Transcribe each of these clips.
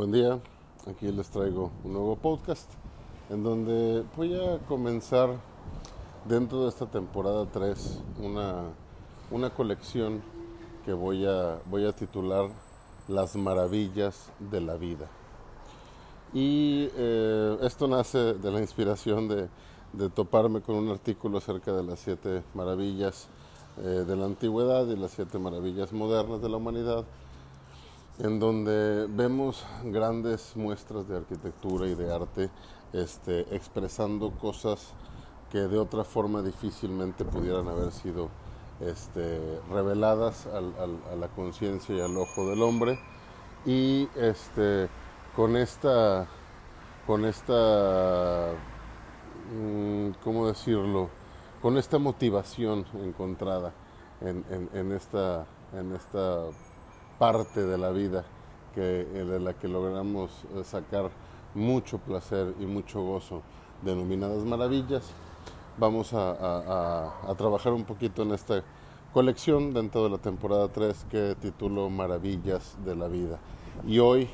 Buen día, aquí les traigo un nuevo podcast en donde voy a comenzar dentro de esta temporada 3 una, una colección que voy a, voy a titular Las maravillas de la vida. Y eh, esto nace de la inspiración de, de, toparme con un artículo acerca de las siete maravillas eh, de la antigüedad y las siete maravillas modernas de la humanidad en donde vemos grandes muestras de arquitectura y de arte este, expresando cosas que de otra forma difícilmente pudieran haber sido este, reveladas a la conciencia y al ojo del hombre. Y este, con esta, con esta, mm, ¿cómo decirlo? Con esta motivación encontrada en, en esta, en esta parte de la vida que, eh, de la que logramos eh, sacar mucho placer y mucho gozo, denominadas maravillas. Vamos a, trabajar un poquito en esta colección dentro de la temporada 3 que titulo Maravillas de la Vida. Y hoy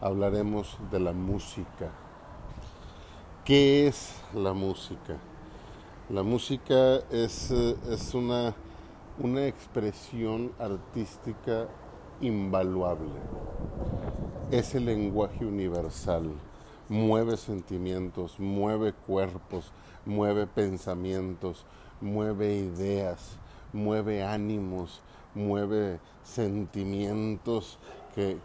hablaremos de la música. ¿Qué es la música? La música es, eh, es una, una expresión artística invaluable. Es el lenguaje universal. Mueve sentimientos, mueve cuerpos, mueve pensamientos, mueve ideas, mueve ánimos, mueve sentimientos que,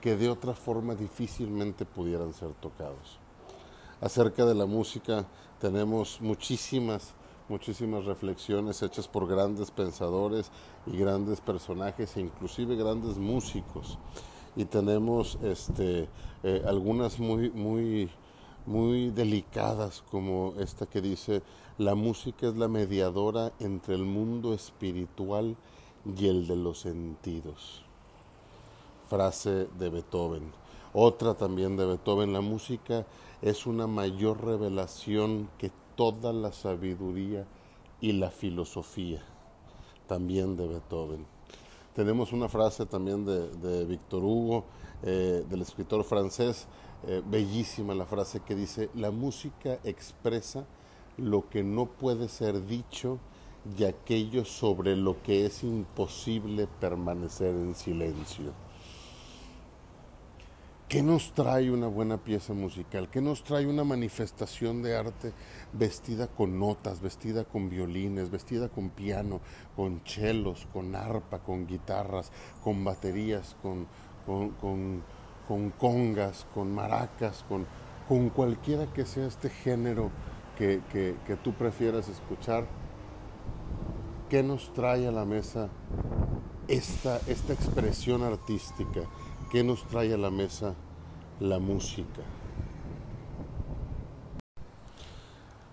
que, de otra forma difícilmente pudieran ser tocados. Acerca de la música tenemos muchísimas muchísimas reflexiones hechas por grandes pensadores y grandes personajes e inclusive grandes músicos. Y tenemos este, eh, algunas muy, muy, muy delicadas como esta que dice, la música es la mediadora entre el mundo espiritual y el de los sentidos. Frase de Beethoven. Otra también de Beethoven, la música es una mayor revelación que toda la sabiduría y la filosofía, también de Beethoven. Tenemos una frase también de, de Víctor Hugo, eh, del escritor francés, eh, bellísima la frase que dice, la música expresa lo que no puede ser dicho y aquello sobre lo que es imposible permanecer en silencio. ¿Qué nos trae una buena pieza musical? ¿Qué nos trae una manifestación de arte vestida con notas, vestida con violines, vestida con piano, con chelos, con arpa, con guitarras, con baterías, con, con, congas, con maracas, con, con cualquiera que sea este género que, que, que tú prefieras escuchar? ¿Qué nos trae a la mesa esta, esta expresión artística? ¿Qué nos trae a la mesa la música?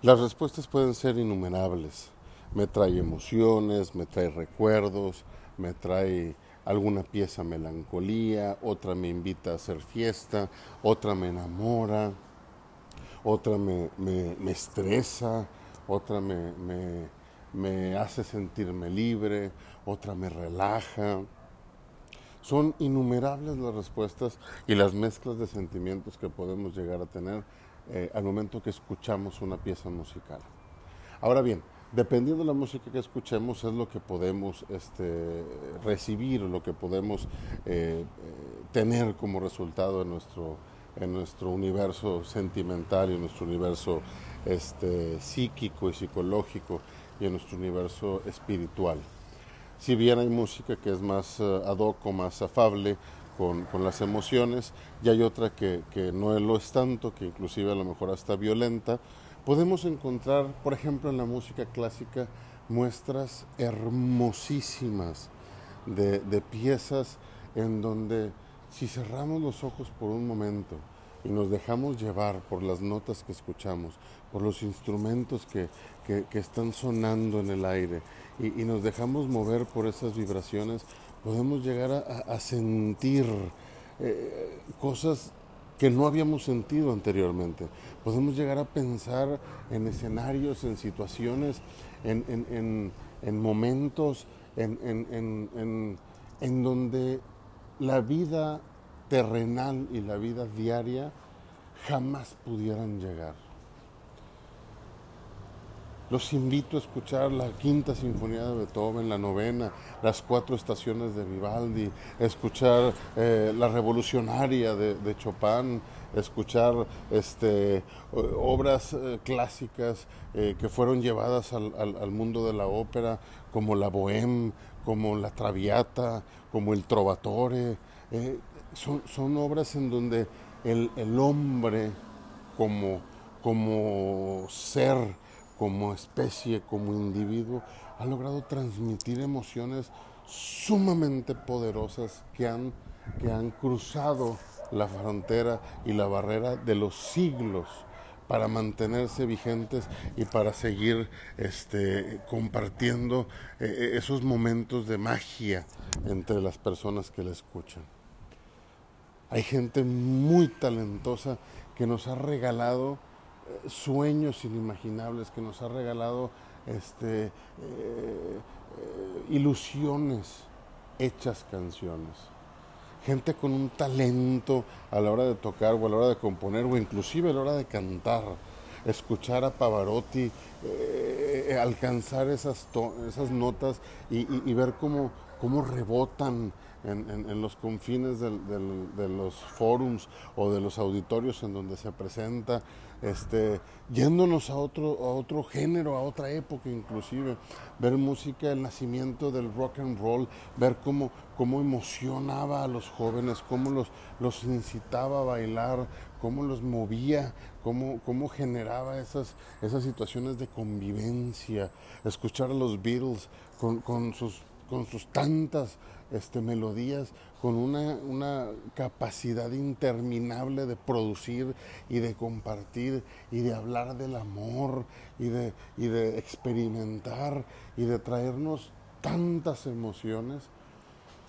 Las respuestas pueden ser innumerables. Me trae emociones, me trae recuerdos, me trae alguna pieza melancolía, otra me invita a hacer fiesta, otra me enamora, otra me, me, estresa, otra me, me hace sentirme libre, otra me relaja. Son innumerables las respuestas y las mezclas de sentimientos que podemos llegar a tener eh, al momento que escuchamos una pieza musical. Ahora bien, dependiendo de la música que escuchemos es lo que podemos este, recibir, lo que podemos eh, eh, tener como resultado en nuestro, en nuestro universo sentimental en nuestro universo este, psíquico y psicológico y en nuestro universo espiritual. Si bien hay música que es más uh, ad hoc o más afable con, con, las emociones, y hay otra que, que no lo es tanto, que inclusive a lo mejor hasta violenta, podemos encontrar, por ejemplo, en la música clásica, muestras hermosísimas de, de piezas en donde si cerramos los ojos por un momento y nos dejamos llevar por las notas que escuchamos, por los instrumentos que, que, están sonando en el aire y, nos dejamos mover por esas vibraciones, podemos llegar a, sentir eh, cosas que no habíamos sentido anteriormente. Podemos llegar a pensar en escenarios, en situaciones, en, en, en momentos en, en donde la vida terrenal y la vida diaria jamás pudieran llegar. Los invito a escuchar la quinta sinfonía de Beethoven, la novena, las cuatro estaciones de Vivaldi, escuchar eh, la revolucionaria de, Chopin, escuchar este, obras eh, clásicas eh, que fueron llevadas al, mundo de la ópera, como la Bohème, como la Traviata, como el Trovatore. Son, obras en donde el, el hombre como, como ser, como especie, como individuo, ha logrado transmitir emociones sumamente poderosas que han, que han cruzado la frontera y la barrera de los siglos para mantenerse vigentes y para seguir este, compartiendo eh, eh, esos momentos de magia entre las personas que la escuchan. Hay gente muy talentosa que nos ha regalado sueños inimaginables, que nos ha regalado este, eh, eh, ilusiones hechas canciones. Gente con un talento a la hora de tocar o a la hora de componer o inclusive a la hora de cantar. Escuchar a Pavarotti, eh, alcanzar esas, esas notas y, ver cómo, cómo rebotan en, los confines de los forums o de los auditorios en donde se presenta, este, yéndonos a otro, a otro género, a otra época inclusive, ver música, el nacimiento del rock and roll, ver cómo, cómo emocionaba a los jóvenes, cómo los, los incitaba a bailar, cómo los movía, cómo, cómo generaba esas, esas situaciones de convivencia, escuchar a los Beatles con, con sus, con sus tantas este, melodías con una, una, capacidad interminable de producir y de compartir y de hablar del amor y de, y de experimentar y de traernos tantas emociones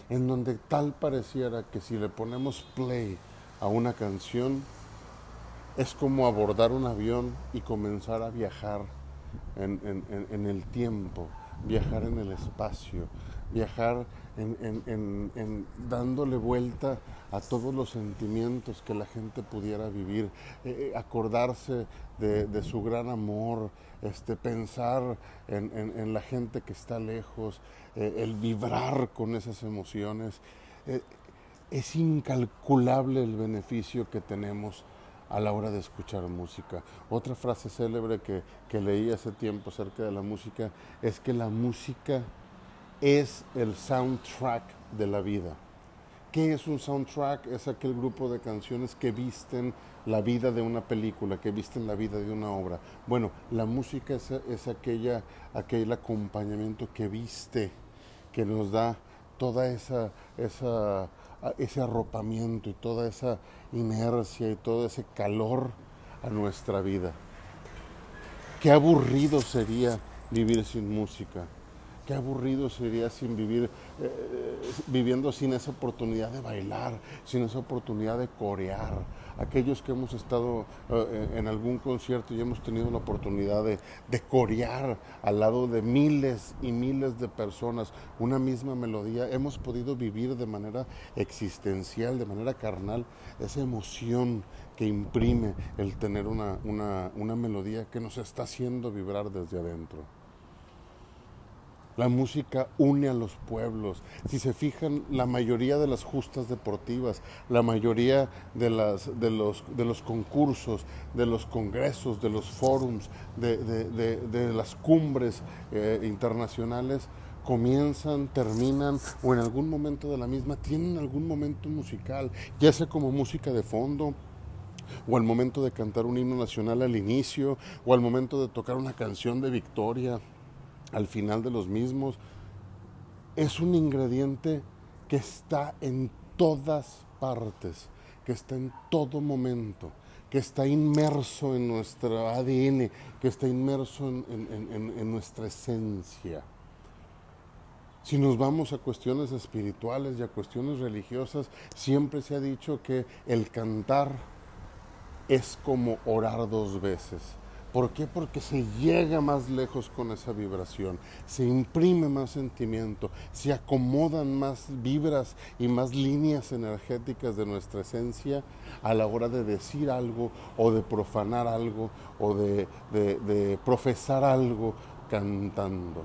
en donde tal pareciera que si le ponemos play a una canción es como abordar un avión y comenzar a viajar en, en, en el tiempo, viajar en el espacio, viajar en, dándole vuelta a todos los sentimientos que la gente pudiera vivir, eh, eh, acordarse de, su gran amor, este, pensar en, la gente que está lejos, eh, el vibrar con esas emociones. es incalculable el beneficio que tenemos a la hora de escuchar música. Otra frase célebre que, que leí hace tiempo acerca de la música es que la música es el soundtrack de la vida. ¿Qué es un soundtrack? Es aquel grupo de canciones que visten la vida de una película, que visten la vida de una obra. Bueno, la música es, aquella, aquel acompañamiento que viste, que nos da toda esa, esa, ese arropamiento y toda esa inercia y todo ese calor a nuestra vida. Qué aburrido sería vivir sin música qué aburrido sería sin vivir, eh, viviendo sin esa oportunidad de bailar, sin esa oportunidad de corear. Aquellos que hemos estado eh, en algún concierto y hemos tenido la oportunidad de, de corear al lado de miles y miles de personas una misma melodía, hemos podido vivir de manera existencial, de manera carnal, esa emoción que imprime el tener una, una melodía que nos está haciendo vibrar desde adentro. La música une a los pueblos. Si se fijan, la mayoría de las justas deportivas, la mayoría de, los concursos, de los congresos, de los forums, de, las cumbres eh, internacionales, comienzan, terminan o en algún momento de la misma tienen algún momento musical, ya sea como música de fondo, o al momento de cantar un himno nacional al inicio, o al momento de tocar una canción de victoria al final de los mismos, es un ingrediente que está en todas partes, que está en todo momento, que está inmerso en nuestro ADN, que está inmerso en, nuestra esencia. Si nos vamos a cuestiones espirituales y a cuestiones religiosas, siempre se ha dicho que el cantar es como orar dos veces ¿Por qué? Porque se llega más lejos con esa vibración, se imprime más sentimiento, se acomodan más vibras y más líneas energéticas de nuestra esencia a la hora de decir algo o de profanar algo o de, de profesar algo cantando.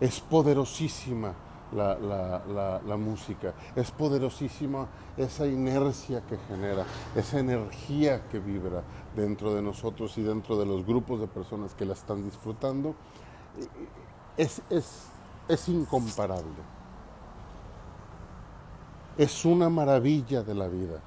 Es poderosísima la, música. Es poderosísima esa inercia que genera, esa energía que vibra dentro de nosotros y dentro de los grupos de personas que la están disfrutando. Es, es incomparable. Es una maravilla de la vida,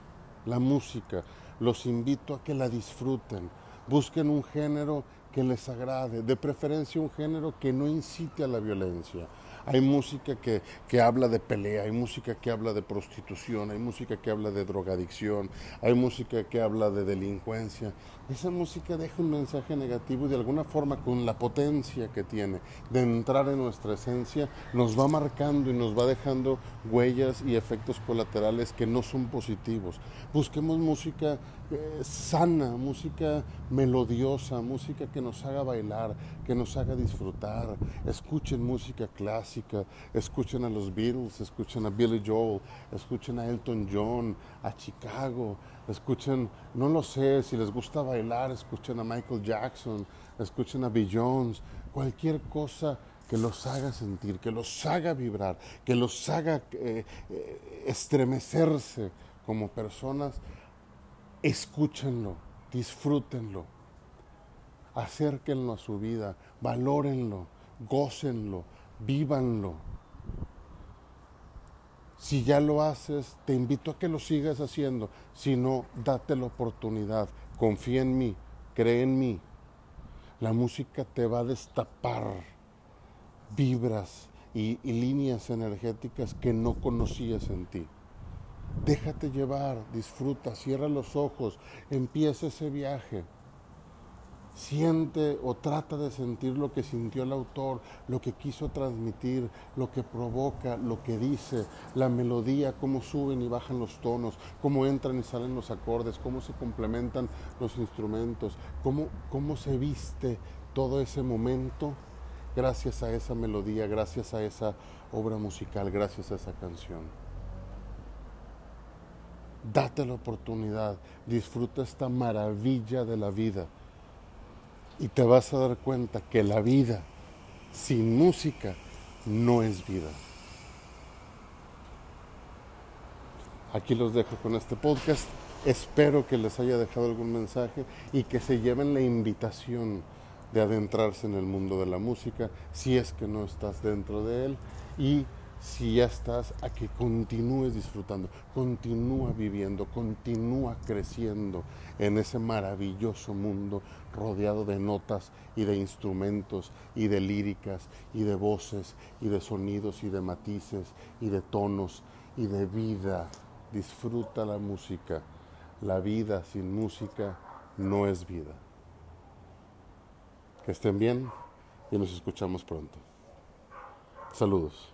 la música. Los invito a que la disfruten. Busquen un género que les agrade, de preferencia un género que no incite a la violencia hay música que, habla de pelea, hay música que habla de prostitución, hay música que habla de drogadicción, hay música que habla de delincuencia. Esa música deja un mensaje negativo y de alguna forma con la potencia que tiene de entrar en nuestra esencia nos va marcando y nos va dejando huellas y efectos colaterales que no son positivos. Busquemos música eh, sana, música melodiosa, música que nos haga bailar, que nos haga disfrutar. Escuchen música clásica, escuchen a los Beatles, escuchen a Billy Joel, escuchen a Elton John, a Chicago, escuchen, no lo sé, si les gusta bailar, escuchen a Michael Jackson, escuchen a Bill Jones, cualquier cosa que los haga sentir, que los haga vibrar, que los haga eh, eh, estremecerse como personas escúchenlo, disfrútenlo, acérquenlo a su vida, valórenlo, gócenlo, vívanlo. Si ya lo haces, te invito a que lo sigas haciendo. Si no, date la oportunidad. Confía en mí, cree en mí. La música te va a destapar vibras y, y líneas energéticas que no conocías en ti. Déjate llevar, disfruta, cierra los ojos, empieza ese viaje. Siente o trata de sentir lo que sintió el autor, lo que quiso transmitir, lo que provoca, lo que dice, la melodía, cómo suben y bajan los tonos, cómo entran y salen los acordes, cómo se complementan los instrumentos, cómo, cómo se viste todo ese momento gracias a esa melodía, gracias a esa obra musical, gracias a esa canción. Date la oportunidad, disfruta esta maravilla de la vida y te vas a dar cuenta que la vida sin música no es vida. Aquí los dejo con este podcast. Espero que les haya dejado algún mensaje y que se lleven la invitación de adentrarse en el mundo de la música si es que no estás dentro de él y si ya estás, a que continúes disfrutando, continúa viviendo, continúa creciendo en ese maravilloso mundo rodeado de notas y de instrumentos y de líricas y de voces y de sonidos y de matices y de tonos y de vida. Disfruta la música. La vida sin música no es vida. Que estén bien y nos escuchamos pronto. Saludos.